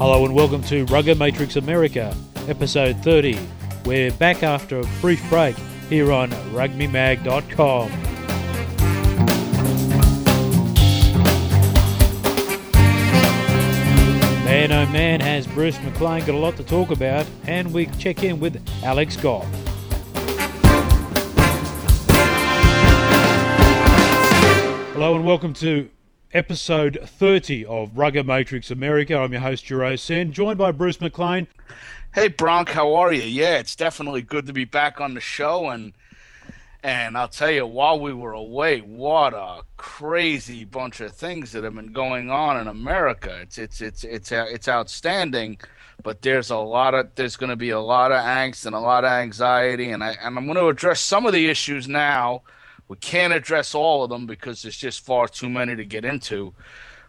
Hello and welcome to Rugger Matrix America, episode 30. We're back after a brief break here on rugbymag.com. Man oh man, has Bruce McLean got a lot to talk about, and we check in with Alex Goff. Hello and welcome to episode 30 of Rugger Matrix America. I'm your host, Jero Sen, joined by Bruce McLean. Hey Bronk, how are you? Yeah, it's definitely good to be back on the show and and I'll tell you, while we were away, what a crazy bunch of things that have been going on in America. It's it's it's it's uh, it's outstanding, but there's a lot of there's going to be a lot of angst and a lot of anxiety, and I and I'm going to address some of the issues now we can't address all of them because there's just far too many to get into.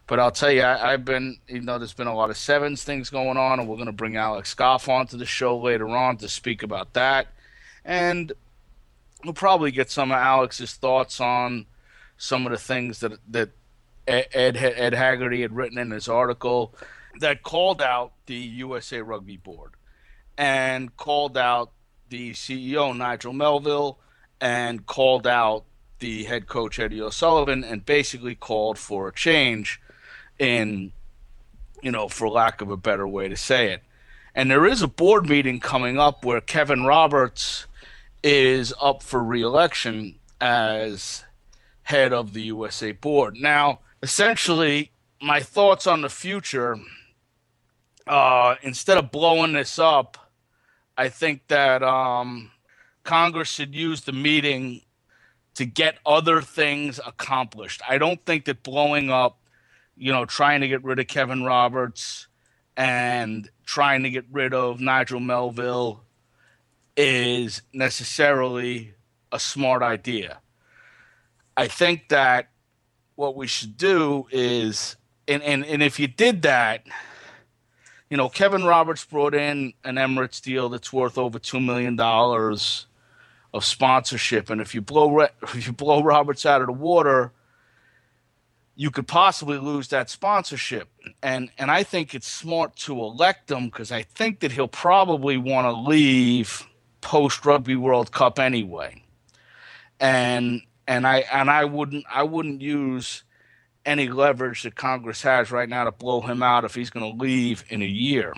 But I'll tell you, I, have been, you know, there's been a lot of sevens things going on, and we're going to bring Alex Goff onto the show later on to speak about that. And we'll probably get some of Alex's thoughts on some of the things that that Ed Ed Hagerty had written in his article that called out the USA Rugby Board and called out the CEO Nigel Melville and called out the head coach Eddie O'Sullivan and basically called for a change in, you know, for lack of a better way to say it. And there is a board meeting coming up where Kevin Roberts is up for reelection as head of the USA board. Now, essentially, my thoughts on the future, uh, instead of blowing this up, I think that um, Congress should use the meeting to get other things accomplished. I don't think that blowing up, you know, trying to get rid of Kevin Roberts and trying to get rid of Nigel Melville is necessarily a smart idea. I think that what we should do is, and, and, and if you did that, you know, Kevin Roberts brought in an Emirates deal that's worth over $2 million of sponsorship. And if you blow if you blow Roberts out of the water, you could possibly lose that sponsorship. And and I think it's smart to elect him because I think that he'll probably want to leave post Rugby World Cup anyway. And and I and I wouldn't I wouldn't use any leverage that Congress has right now to blow him out if he's going to leave in a year.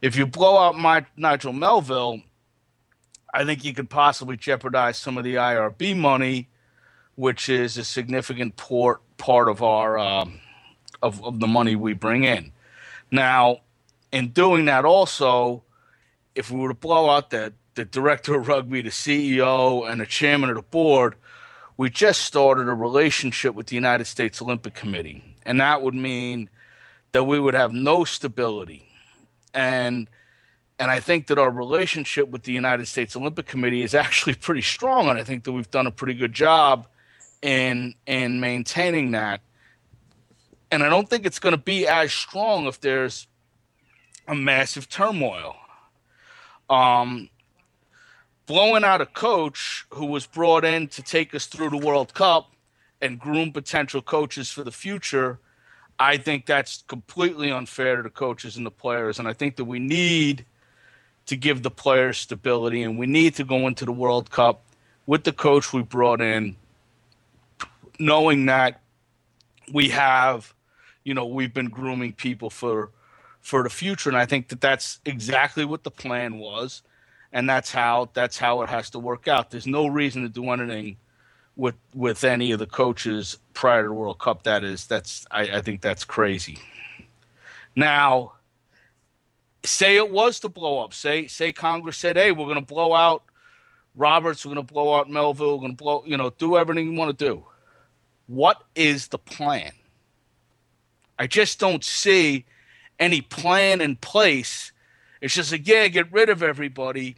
If you blow out my, Nigel Melville, I think you could possibly jeopardize some of the IRB money, which is a significant port, part of our um, of, of the money we bring in. Now, in doing that, also, if we were to blow out the the director of rugby, the CEO, and the chairman of the board, we just started a relationship with the United States Olympic Committee, and that would mean that we would have no stability and and I think that our relationship with the United States Olympic Committee is actually pretty strong, and I think that we've done a pretty good job in in maintaining that. And I don't think it's going to be as strong if there's a massive turmoil. Um, blowing out a coach who was brought in to take us through the World Cup and groom potential coaches for the future, I think that's completely unfair to the coaches and the players. And I think that we need to give the players stability, and we need to go into the World Cup with the coach we brought in, knowing that we have, you know, we've been grooming people for for the future, and I think that that's exactly what the plan was, and that's how that's how it has to work out. There's no reason to do anything with with any of the coaches prior to the World Cup. That is, that's I, I think that's crazy. Now, say it was to blow up. Say say Congress said, "Hey, we're going to blow out Roberts. We're going to blow out Melville. We're going to blow. You know, do everything you want to do." What is the plan? I just don't see any plan in place. It's just like, yeah, get rid of everybody,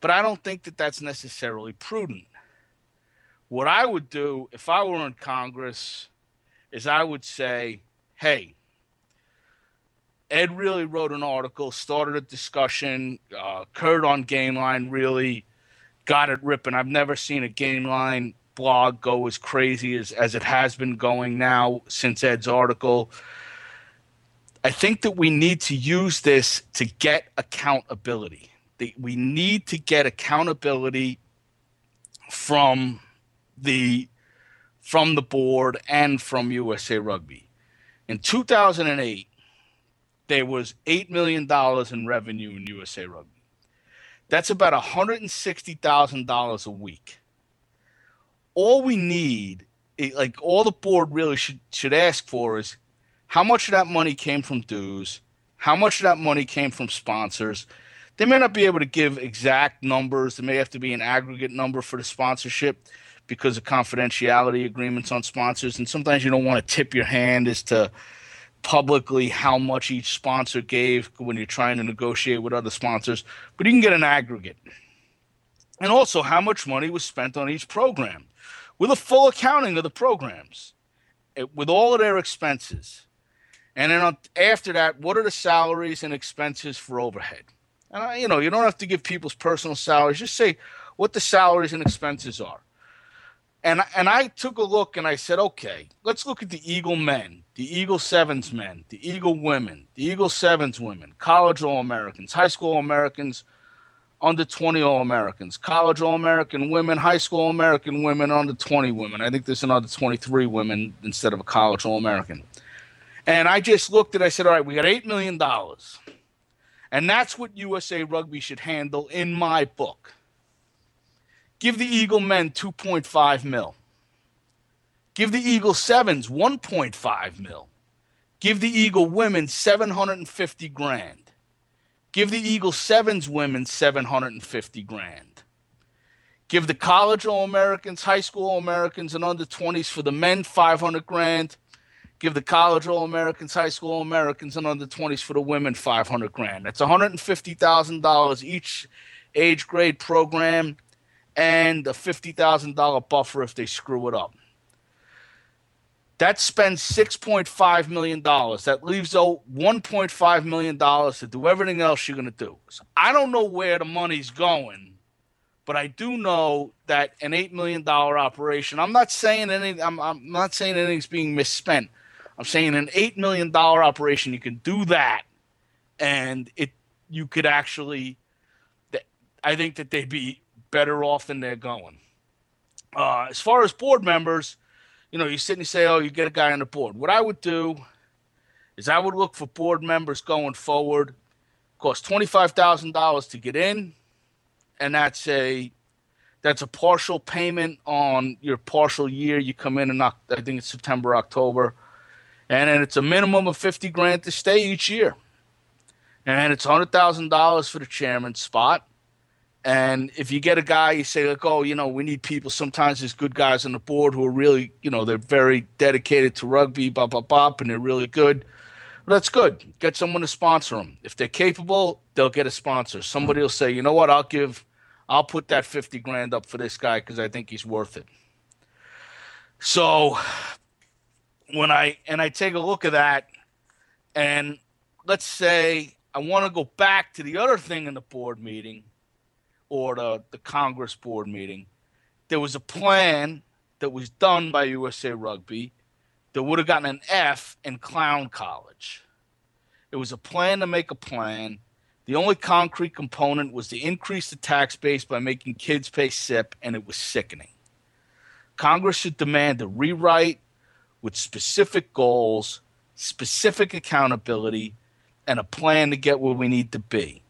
but I don't think that that's necessarily prudent. What I would do if I were in Congress is I would say, hey, Ed really wrote an article, started a discussion. Uh, Kurt on Gameline really got it ripping. I've never seen a Game Line blog go as crazy as, as it has been going now since Ed's article. I think that we need to use this to get accountability. We need to get accountability from the from the board and from USA Rugby. In 2008, there was $8 million in revenue in USA Rugby. That's about $160,000 a week. All we need, eh, like all the board really should, should ask for is how much of that money came from dues, how much of that money came from sponsors. They may not be able to give exact numbers. There may have to be an aggregate number for the sponsorship because of confidentiality agreements on sponsors. And sometimes you don't want to tip your hand as to publicly how much each sponsor gave when you're trying to negotiate with other sponsors, but you can get an aggregate. And also how much money was spent on each program with a full accounting of the programs, eh, with all of their expenses. And then after that, what are the salaries and expenses for overhead? And I, you know, you don't have to give people's personal salaries. Just say what the salaries and expenses are. And and I took a look and I said, okay, let's look at the Eagle men, the Eagle Sevens men, the Eagle women, the Eagle Sevens women, college All Americans, high school All Americans, under 20 All Americans, college All American women, high school All American women, under 20 women. I think there's another 23 women instead of a college All American. And I just looked and I said, all right, we got $8 million. And that's what USA Rugby should handle in my book. Give the Eagle men 2.5 mil. Give the Eagle sevens 1.5 mil. Give the Eagle women 750 grand. Give the Eagle sevens women 750 grand. Give the college All Americans, high school All Americans, and under 20s for the men 500 grand. Give the college All Americans, high school All Americans, and under 20s for the women 500 grand. That's $150,000 each age grade program and a $50,000 buffer if they screw it up. That spends $6.5 million. That leaves out $1.5 million to do everything else you're going to do. So I don't know where the money's going, but I do know that an $8 million operation, I'm not saying any, I'm, I'm not saying anything's being misspent. I'm saying an $8 million operation, you can do that and it, you could actually, I think that they'd be better off than they're going. Uh, as far as board members, you know, you sit and you say, oh, you get a guy on the board. What I would do is I would look for board members going forward. Cost twenty five thousand dollars to get in, and that's a that's a partial payment on your partial year. You come in in I think it's September, October, and then it's a minimum of fifty grand to stay each year, and it's hundred thousand dollars for the chairman spot, and if you get a guy, you say like, oh, you know, we need people. Sometimes there's good guys on the board who are really, you know, they're very dedicated to rugby, bop, bop, bop, and they're really good. Well, that's good. Get someone to sponsor them. If they're capable, they'll get a sponsor. Somebody will say, you know what, I'll give, I'll put that fifty grand up for this guy because I think he's worth it. So when I and I take a look at that, and let's say I want to go back to the other thing in the board meeting or the, the Congress board meeting, there was a plan that was done by USA Rugby that would have gotten an F in clown college. It was a plan to make a plan. The only concrete component was to increase the tax base by making kids pay CIPP, and it was sickening. Congress should demand a rewrite with specific goals, specific accountability, and a plan to get where we need to be.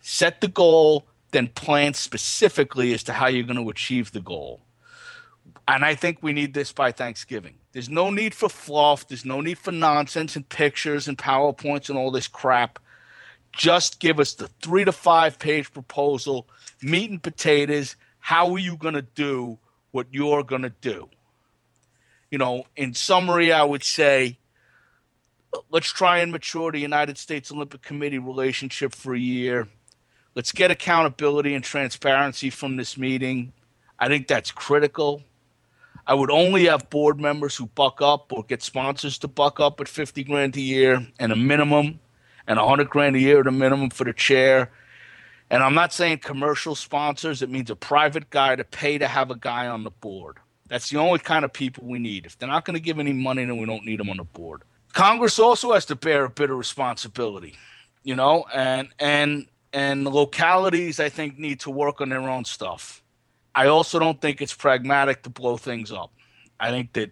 Set the goal, then plan specifically as to how you're going to achieve the goal. And I think we need this by Thanksgiving. There's no need for fluff. There's no need for nonsense and pictures and PowerPoints and all this crap. Just give us the three to five page proposal, meat and potatoes. How are you going to do what you're going to do? You know, in summary, I would say let's try and mature the United States Olympic Committee relationship for a year Let's get accountability and transparency from this meeting. I think that's critical. I would only have board members who buck up or get sponsors to buck up at 50 grand a year and a minimum and 100 grand a year at a minimum for the chair. And I'm not saying commercial sponsors, it means a private guy to pay to have a guy on the board. That's the only kind of people we need. If they're not going to give any money, then we don't need them on the board. Congress also has to bear a bit of responsibility, you know, and and and localities I think need to work on their own stuff. I also don't think it's pragmatic to blow things up. I think that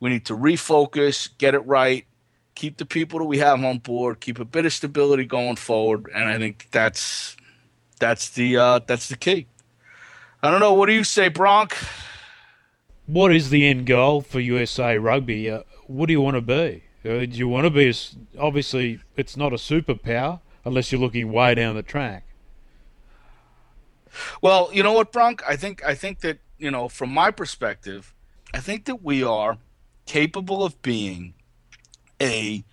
we need to refocus, get it right, keep the people that we have on board, keep a bit of stability going forward, and I think that's that's the uh, that's the key. I don't know. What do you say, Bronk? What is the end goal for USA Rugby? Uh, what do you want to be? Uh, do you want to be? A, obviously, it's not a superpower unless you're looking way down the track. Well, you know what, Bronk? I think I think that you know, from my perspective, I think that we are capable of being a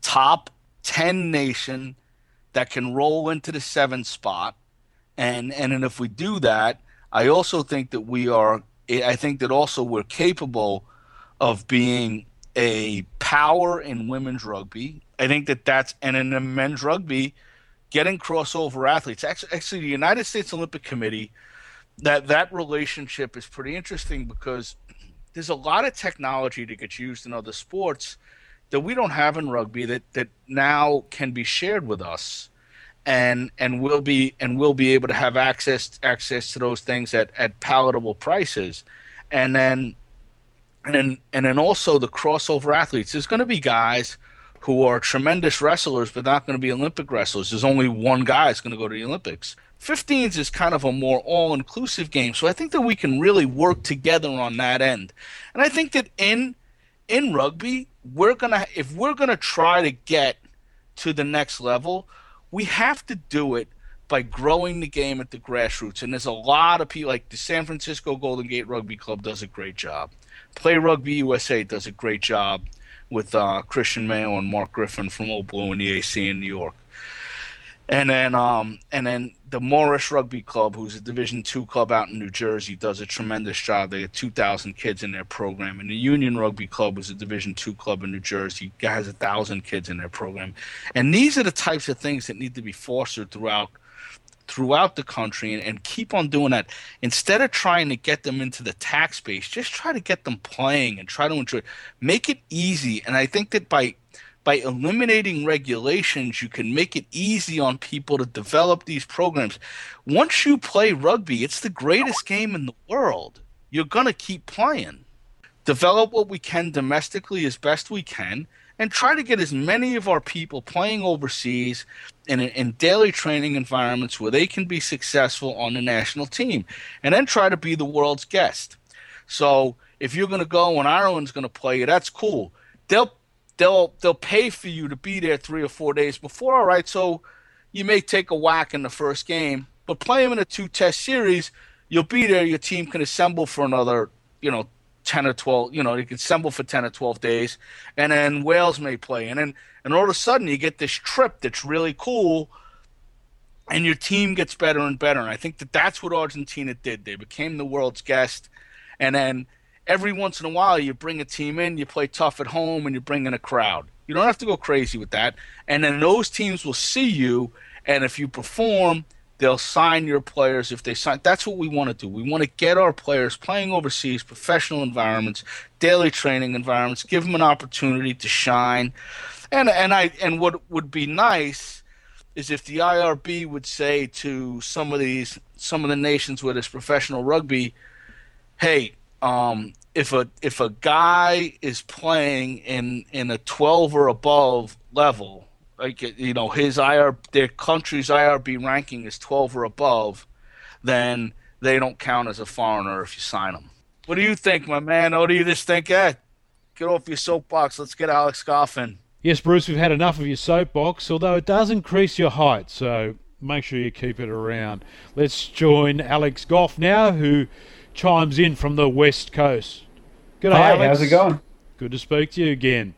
top ten nation that can roll into the seven spot, and and and if we do that, I also think that we are. I think that also we're capable of being a power in women's rugby. I think that that's and in men's rugby, getting crossover athletes. Actually, actually, the United States Olympic Committee, that that relationship is pretty interesting because there's a lot of technology that gets used in other sports that we don't have in rugby that that now can be shared with us and and we'll be and we'll be able to have access access to those things at, at palatable prices and then and then and then also the crossover athletes there's going to be guys who are tremendous wrestlers but not going to be olympic wrestlers there's only one guy that's going to go to the olympics 15s is kind of a more all-inclusive game so i think that we can really work together on that end and i think that in in rugby we're gonna if we're gonna try to get to the next level, we have to do it by growing the game at the grassroots. And there's a lot of people like the San Francisco Golden Gate Rugby Club does a great job. Play Rugby USA does a great job with uh, Christian Mayo and Mark Griffin from Old Blue and the AC in New York. And then um, and then the Morris Rugby Club, who's a Division two club out in New Jersey, does a tremendous job. They have two thousand kids in their program, and the Union Rugby Club is a Division two club in New Jersey, has a thousand kids in their program. And these are the types of things that need to be fostered throughout throughout the country and, and keep on doing that. Instead of trying to get them into the tax base, just try to get them playing and try to enjoy it. Make it easy. And I think that by by eliminating regulations, you can make it easy on people to develop these programs. Once you play rugby, it's the greatest game in the world. You're going to keep playing. Develop what we can domestically as best we can and try to get as many of our people playing overseas in, in daily training environments where they can be successful on the national team and then try to be the world's guest. So if you're going to go and Ireland's going to play you, that's cool. They'll they'll they'll pay for you to be there three or four days before. All right, so you may take a whack in the first game, but play them in a two test series. You'll be there. Your team can assemble for another, you know, ten or twelve. You know, you can assemble for ten or twelve days, and then Wales may play, and then and all of a sudden you get this trip that's really cool. And your team gets better and better. And I think that that's what Argentina did. They became the world's guest. And then every once in a while you bring a team in, you play tough at home, and you bring in a crowd. You don't have to go crazy with that. And then those teams will see you, and if you perform, they'll sign your players if they sign. That's what we want to do. We want to get our players playing overseas, professional environments, daily training environments, give them an opportunity to shine. And and I and what would be nice is if the IRB would say to some of these some of the nations where there's professional rugby, hey, um, if a if a guy is playing in in a 12 or above level, like you know his IR their country's IRB ranking is 12 or above, then they don't count as a foreigner if you sign them. What do you think, my man? What do you just think? Eh, get off your soapbox. Let's get Alex Goff in. Yes, Bruce, we've had enough of your soapbox, although it does increase your height, so make sure you keep it around. Let's join Alex Goff now, who chimes in from the west coast. Good Hi, Alex. how's it going? Good to speak to you again.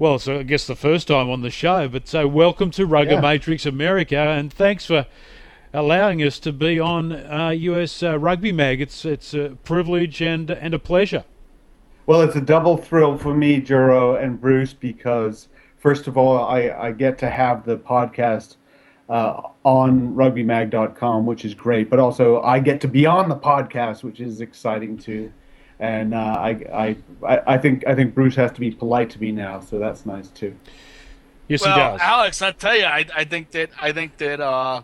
Well, so I guess the first time on the show, but so welcome to Rugger yeah. Matrix America, and thanks for allowing us to be on uh, US uh, Rugby Mag. It's it's a privilege and and a pleasure. Well, it's a double thrill for me, Juro and Bruce, because first of all, I, I get to have the podcast uh, on rugbymag.com, which is great. But also, I get to be on the podcast, which is exciting too. And uh, I, I I think I think Bruce has to be polite to me now, so that's nice too. Yes, well, he does. Alex, I tell you, I, I think that I think that uh,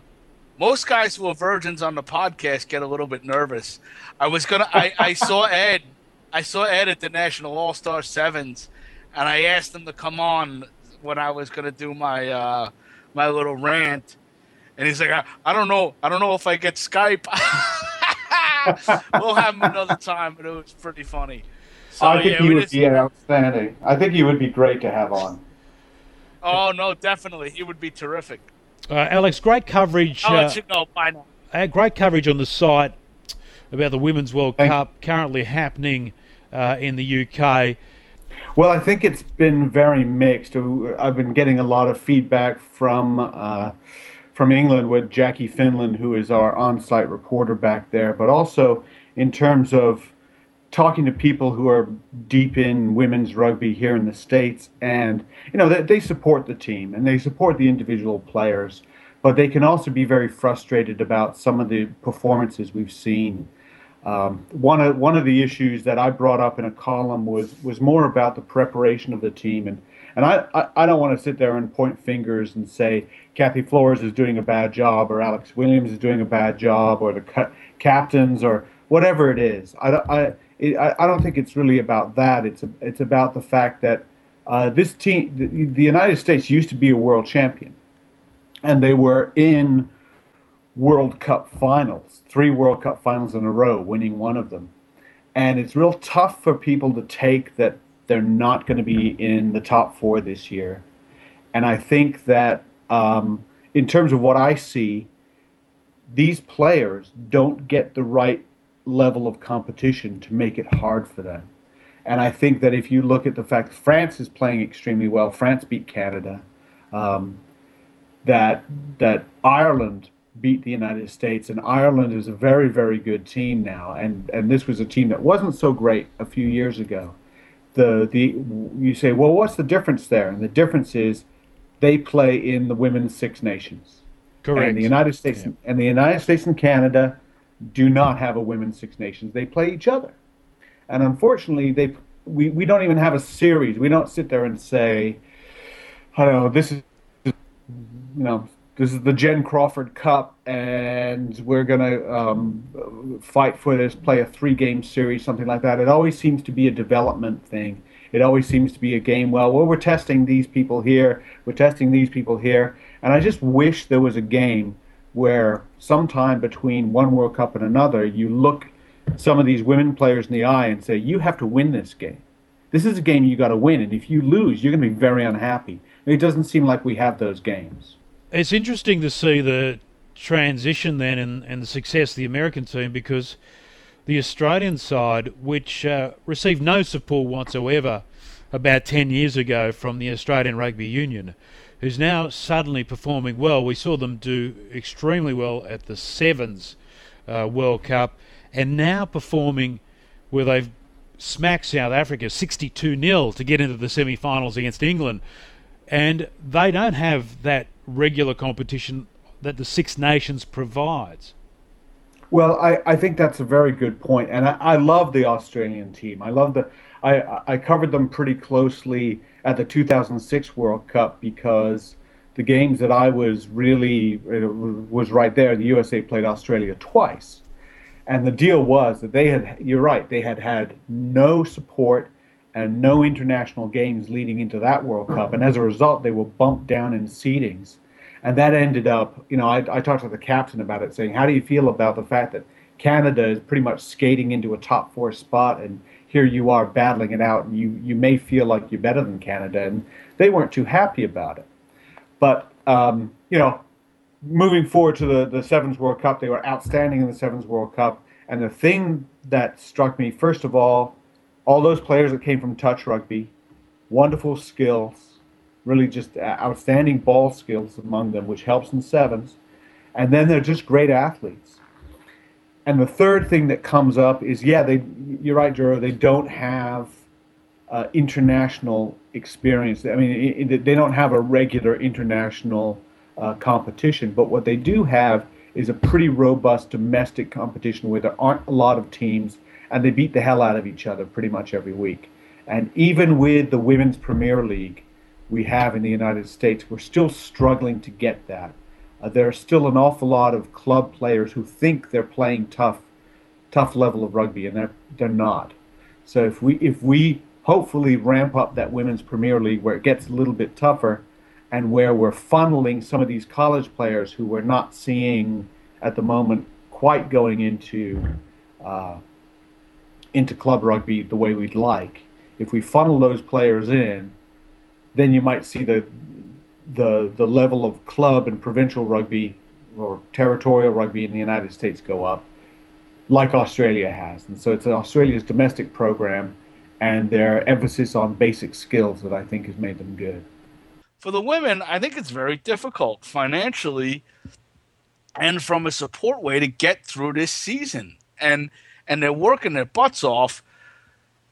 most guys who are virgins on the podcast get a little bit nervous. I was gonna, I, I saw Ed, I saw Ed at the National All Star Sevens, and I asked him to come on when I was gonna do my uh, my little rant, and he's like, I, I don't know, I don't know if I get Skype. we'll have him another time, but it was pretty funny. So, I think yeah, you we would just- be outstanding. I think you would be great to have on. Oh no, definitely, he would be terrific. Uh, Alex, great coverage. I'll uh, let you know uh, great coverage on the site about the Women's World Thank- Cup currently happening uh, in the UK. Well, I think it's been very mixed. I've been getting a lot of feedback from uh, from England with Jackie Finland, who is our on-site reporter back there, but also in terms of talking to people who are deep in women's rugby here in the states, and you know they, they support the team and they support the individual players, but they can also be very frustrated about some of the performances we've seen. Um, one of one of the issues that I brought up in a column was was more about the preparation of the team, and and I, I, I don't want to sit there and point fingers and say Kathy Flores is doing a bad job or Alex Williams is doing a bad job or the ca- captains or whatever it is. I, I, it, I don't think it's really about that. It's it's about the fact that uh, this team, the, the United States, used to be a world champion, and they were in World Cup finals, three World Cup finals in a row, winning one of them. And it's real tough for people to take that they're not going to be in the top four this year. And I think that um, in terms of what I see, these players don't get the right level of competition to make it hard for them. And I think that if you look at the fact France is playing extremely well, France beat Canada. Um, that that Ireland beat the United States, and Ireland is a very very good team now, and and this was a team that wasn't so great a few years ago. The the you say, well, what's the difference there? And the difference is they play in the women's Six Nations. Correct. And the United States Yeah. and the United States and Canada do not have a women's Six Nations. They play each other, and unfortunately, they we, we don't even have a series. We don't sit there and say, I don't know, this is you know this is the Jen Crawford Cup, and we're gonna um, fight for this, play a three-game series, something like that. It always seems to be a development thing. It always seems to be a game. Well, well, we're testing these people here, we're testing these people here, and I just wish there was a game where sometime between one World Cup and another, you look some of these women players in the eye and say, "You have to win this game. This is a game you got to win, and if you lose, you're going to be very unhappy." It doesn't seem like we have those games. It's interesting to see the transition then and, and the success of the American team because the Australian side, which uh, received no support whatsoever about 10 years ago from the Australian Rugby Union, who's now suddenly performing well. We saw them do extremely well at the Sevens uh, World Cup and now performing where they've smacked South Africa 62 0 to get into the semi finals against England. And they don't have that regular competition that the Six Nations provides. Well, I, I think that's a very good point, and I, I love the Australian team. I love the I, I covered them pretty closely at the 2006 World Cup because the games that I was really was right there. The USA played Australia twice, and the deal was that they had. You're right. They had had no support and no international games leading into that World Cup, and as a result, they were bumped down in seedings and that ended up, you know, I, I talked to the captain about it, saying, "How do you feel about the fact that Canada is pretty much skating into a top four spot, and here you are battling it out, and you you may feel like you're better than Canada?" And they weren't too happy about it. But um, you know, moving forward to the the Sevens World Cup, they were outstanding in the Sevens World Cup. And the thing that struck me, first of all, all those players that came from touch rugby, wonderful skills, really just outstanding ball skills among them, which helps in sevens. And then they're just great athletes. And the third thing that comes up is, yeah, they. You're right, Juro. They don't have uh, international experience. I mean, it, it, they don't have a regular international uh, competition. But what they do have is a pretty robust domestic competition where there aren't a lot of teams, and they beat the hell out of each other pretty much every week. And even with the Women's Premier League we have in the United States, we're still struggling to get that. Uh, there are still an awful lot of club players who think they're playing tough, tough level of rugby, and they're they're not. So if we if we hopefully ramp up that women's Premier League where it gets a little bit tougher, and where we're funneling some of these college players who we're not seeing at the moment quite going into uh, into club rugby the way we'd like. If we funnel those players in, then you might see the the the level of club and provincial rugby or territorial rugby in the United States go up, like Australia has. And so it's Australia's domestic program and their emphasis on basic skills that I think has made them good. For the women, I think it's very difficult financially and from a support way to get through this season. And and they're working their butts off.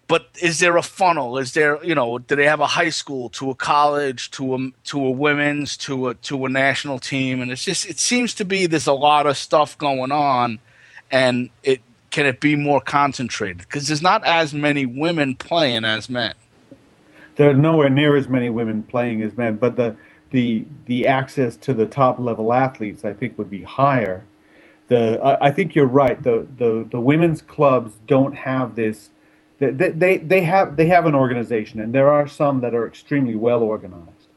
But is there a funnel? Is there, you know, do they have a high school to a college to a to a women's to a to a national team? And it's just it seems to be there's a lot of stuff going on, and it can it be more concentrated because there's not as many women playing as men. There are nowhere near as many women playing as men, but the the the access to the top level athletes I think would be higher the I, I, think you're right. The, the the women's clubs don't have this. They, they they have they have an organization, and there are some that are extremely well organized.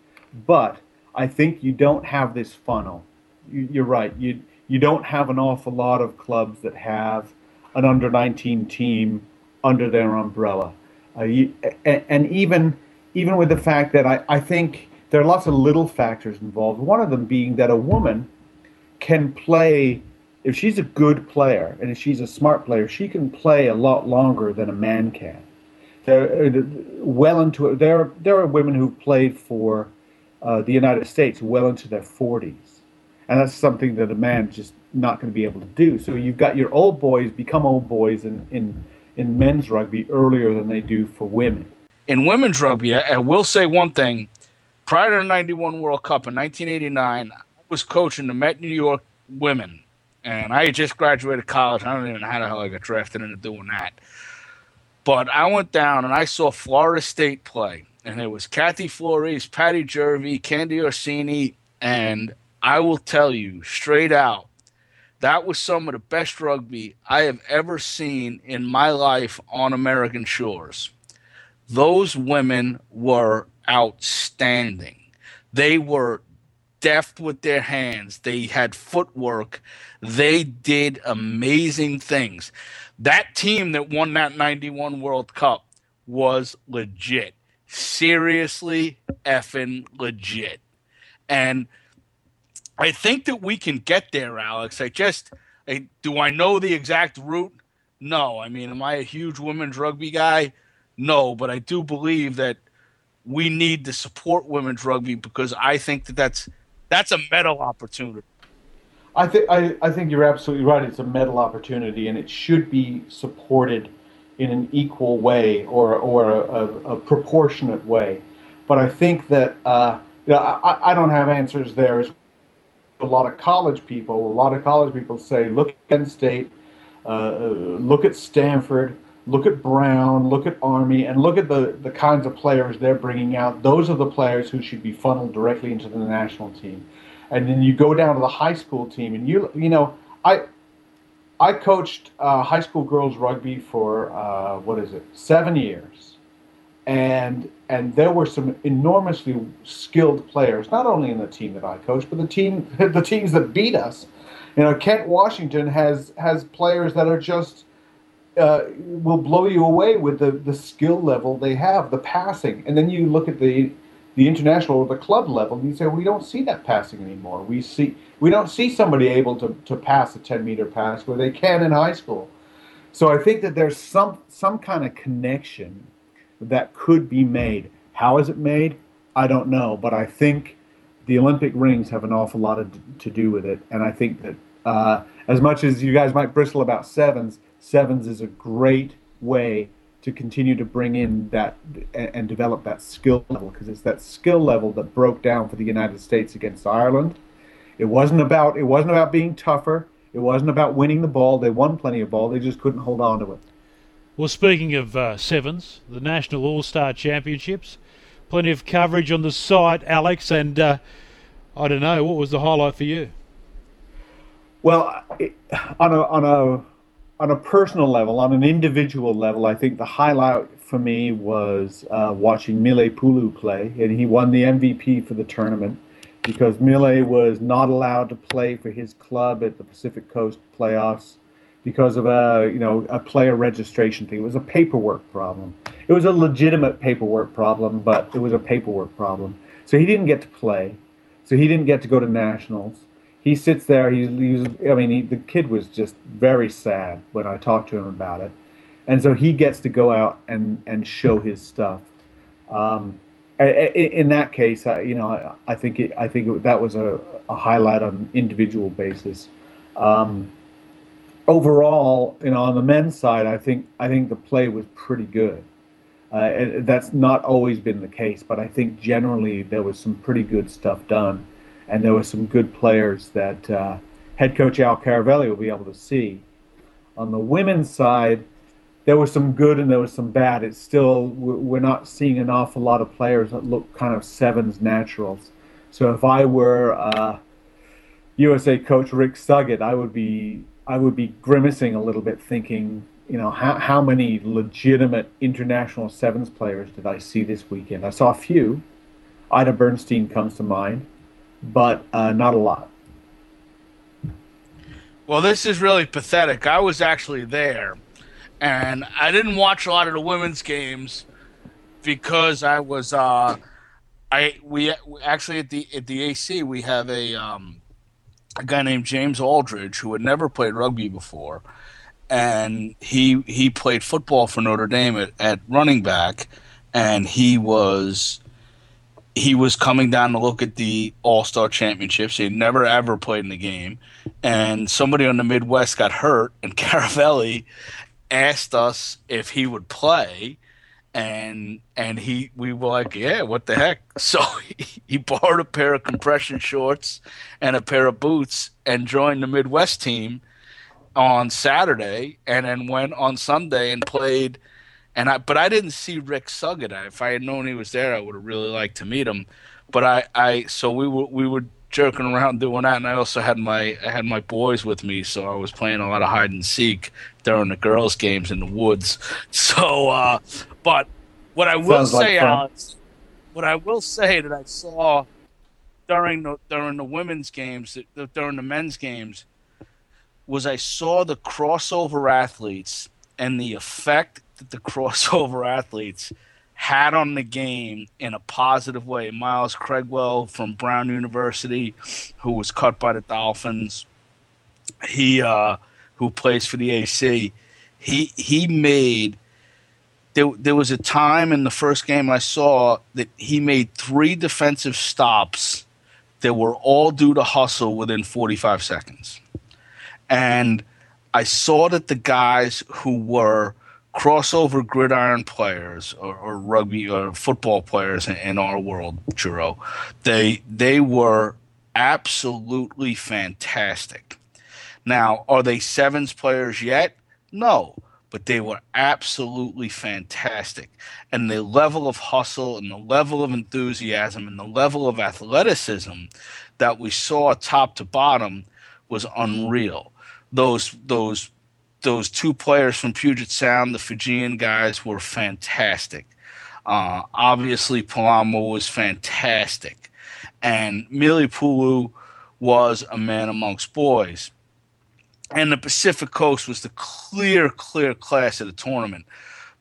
But I think you don't have this funnel. You, you're right. You you don't have an awful lot of clubs that have an under 19 team under their umbrella. Uh, you, and, and, even even with the fact that I, I think there are lots of little factors involved. One of them being that a woman can play if she's a good player and if she's a smart player, she can play a lot longer than a man can. There, uh, well into it. there, there are women who've played for uh, the United States well into their 40s, and that's something that a man just not going to be able to do. So you've got your old boys become old boys in in in men's rugby earlier than they do for women. In women's rugby, I will say one thing. Prior to the 91 World Cup in 1989, I was coaching the Met New York women and I just graduated college. I don't even know how the hell I got drafted into doing that. But I went down and I saw Florida State play, and it was Kathy Flores, Patty Jervey, Candy Orsini, and I will tell you straight out, that was some of the best rugby I have ever seen in my life on American shores. Those women were outstanding. They were deft with their hands. They had footwork. They did amazing things. That team that won that 91 World Cup was legit. Seriously effing legit. And I think that we can get there, Alex. I just I, do I know the exact route? No. I mean, am I a huge women's rugby guy? No, but I do believe that we need to support women's rugby because I think that that's that's a medal opportunity. I think I, think you're absolutely right. It's a medal opportunity, and it should be supported in an equal way or or a, a, a proportionate way. But I think that uh, you know, I, I don't have answers there. A lot of college people, a lot of college people say, look at Penn State, uh, look at Stanford, look at Brown, look at Army, and look at the, the kinds of players they're bringing out. Those are the players who should be funneled directly into the national team. And then you go down to the high school team, and you you know I I coached uh, high school girls rugby for uh, what is it seven years, and and there were some enormously skilled players, not only in the team that I coached, but the team the teams that beat us. You know, Kent Washington has has players that are just uh, will blow you away with the, the skill level they have, the passing. And then you look at the the international or the club level, and you say, we don't see that passing anymore. We see we don't see somebody able to, to pass a 10 meter pass where they can in high school. So I think that there's some some kind of connection that could be made. How is it made? I don't know, but I think the Olympic rings have an awful lot of, to do with it, and I think that uh, as much as you guys might bristle about sevens, sevens is a great way to continue to bring in that and, develop that skill level because it's that skill level that broke down for the United States against Ireland. It wasn't about it wasn't about being tougher. It wasn't about winning the ball. They won plenty of ball. They just couldn't hold on to it. Well, speaking of uh, sevens, the National All Star Championships, plenty of coverage on the site, Alex, and uh, I don't know, what was the highlight for you? Well, on a on a on a personal level, on an individual level, I think the highlight for me was uh, watching Mile Pulu play, and he won the MVP for the tournament because Mile was not allowed to play for his club at the Pacific Coast playoffs because of a you know a player registration thing. It was a paperwork problem. It was a legitimate paperwork problem, but it was a paperwork problem. So he didn't get to play. So he didn't get to go to nationals he sits there. He's I mean, he, the kid was just very sad when I talked to him about it, and so he gets to go out and and show his stuff. Um, in that case, you know, I, I think it, I think it, that was a, a, highlight on an individual basis. Um, overall, you know, on the men's side, I think I think the play was pretty good. Uh, that's not always been the case, but I think generally there was some pretty good stuff done and there were some good players that uh, head coach Al Caravelli will be able to see. On the women's side, there was some good and there was some bad. It's still we're not seeing an awful lot of players that look kind of sevens naturals. So if I were uh, USA coach Rick Suggitt, I would be I would be grimacing a little bit, thinking, you know, how how many legitimate international sevens players did I see this weekend? I saw a few. Ida Bernstein comes to mind but uh, not a lot. Well, this is really pathetic. I was actually there, and I didn't watch a lot of the women's games because I was. Uh, I we actually at the at the AC we have a um, a guy named James Aldridge who had never played rugby before, and he he played football for Notre Dame at, at running back, and he was he was coming down to look at the All Star Championships. He'd never ever played in the game, and somebody on the Midwest got hurt, and Caravelli asked us if he would play, and and he we were like, yeah, what the heck? So he, he borrowed a pair of compression shorts and a pair of boots and joined the Midwest team on Saturday, and then went on Sunday and played and I but I didn't see Rick Suggitt. If I had known he was there, I would have really liked to meet him. But I, I so we were we were jerking around doing that, and I also had my I had my boys with me, so I was playing a lot of hide and seek during the girls' games in the woods. So, uh, but what I will Sounds say, like Alex, what I will say that I saw during the during the women's games, during the men's games, was I saw the crossover athletes and the effect that the crossover athletes had on the game in a positive way. Miles Craigwell from Brown University, who was cut by the Dolphins, he uh, who plays for the AC, he he made. There, there was a time in the first game I saw that he made three defensive stops that were all due to hustle within 45 seconds. And I saw that the guys who were – crossover gridiron players or, or rugby or football players in, in our world, Juro, they they were absolutely fantastic. Now, are they sevens players yet? No, but they were absolutely fantastic. And the level of hustle and the level of enthusiasm and the level of athleticism that we saw top to bottom was unreal. Those those those two players from Puget Sound, the Fijian guys, were fantastic. Uh, obviously, Palamo was fantastic, and Mile Pulu was a man amongst boys. And the Pacific Coast was the clear, clear class of the tournament.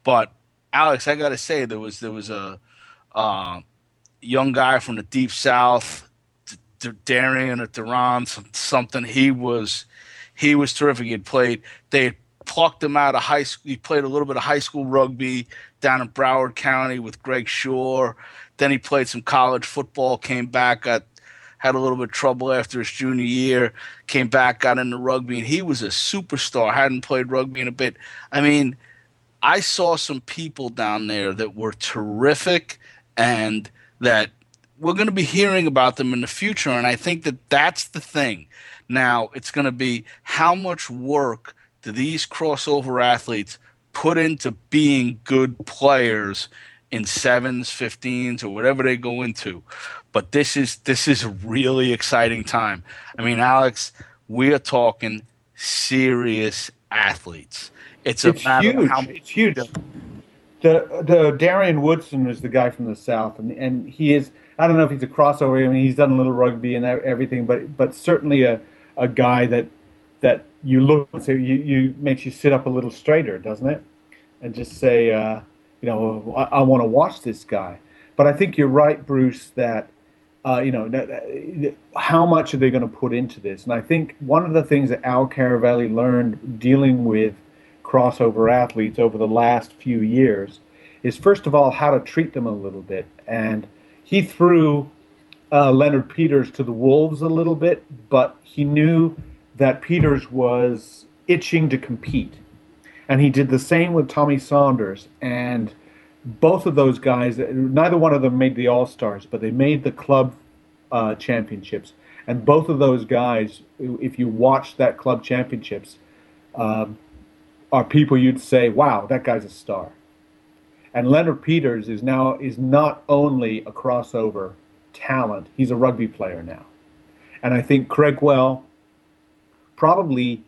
But Alex, I got to say, there was there was a uh, young guy from the deep south, Darian or Duran, something. He was he was terrific. He had played. They had plucked him out of high school. He played a little bit of high school rugby down in Broward County with Greg Shore. Then he played some college football. Came back, got had a little bit of trouble after his junior year. Came back, got into rugby, and he was a superstar. Hadn't played rugby in a bit. I mean, I saw some people down there that were terrific, and that we're going to be hearing about them in the future. And I think that that's the thing now, it's going to be how much work do these crossover athletes put into being good players in sevens, 15s, or whatever they go into. But this is this is a really exciting time. I mean, Alex, we are talking serious athletes. It's, a it's huge. How, it's huge. The the Darian Woodson is the guy from the south, and and he is. I don't know if he's a crossover. I mean, he's done a little rugby and everything, but but certainly a a guy that that you look say you, you makes you sit up a little straighter, doesn't it? And just say, uh, you know, I, I want to watch this guy. But I think you're right, Bruce, that uh, you know, that, how much are they going to put into this? And I think one of the things that Al Caravelli learned dealing with crossover athletes over the last few years is, first of all, how to treat them a little bit. And he threw uh, Leonard Peters to the wolves a little bit, but he knew that Peters was itching to compete. And he did the same with Tommy Saunders. And both of those guys, neither one of them made the All Stars, but they made the club uh, championships. And both of those guys, if you watch that club championships, um, are people you'd say, "Wow, that guy's a star." And Leonard Peters is now is not only a crossover talent; he's a rugby player now. And I think Cregwell probably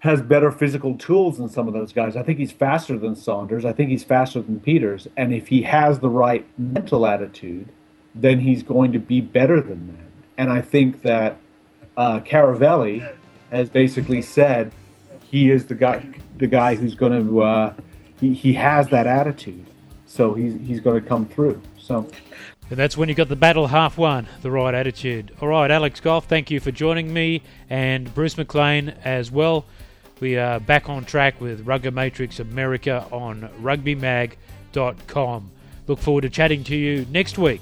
has better physical tools than some of those guys. I think he's faster than Saunders. I think he's faster than Peters. And if he has the right mental attitude, then he's going to be better than them. And I think that uh, Caravelli has basically said he is the guy, the guy who's going to. Uh, he, he has that attitude, so he's he's going to come through. So. And that's when you got the battle half won, the right attitude. All right, Alex Goff, thank you for joining me, and Bruce McLean as well. We are back on track with Rugger Matrix America on rugbymag.com. Look forward to chatting to you next week.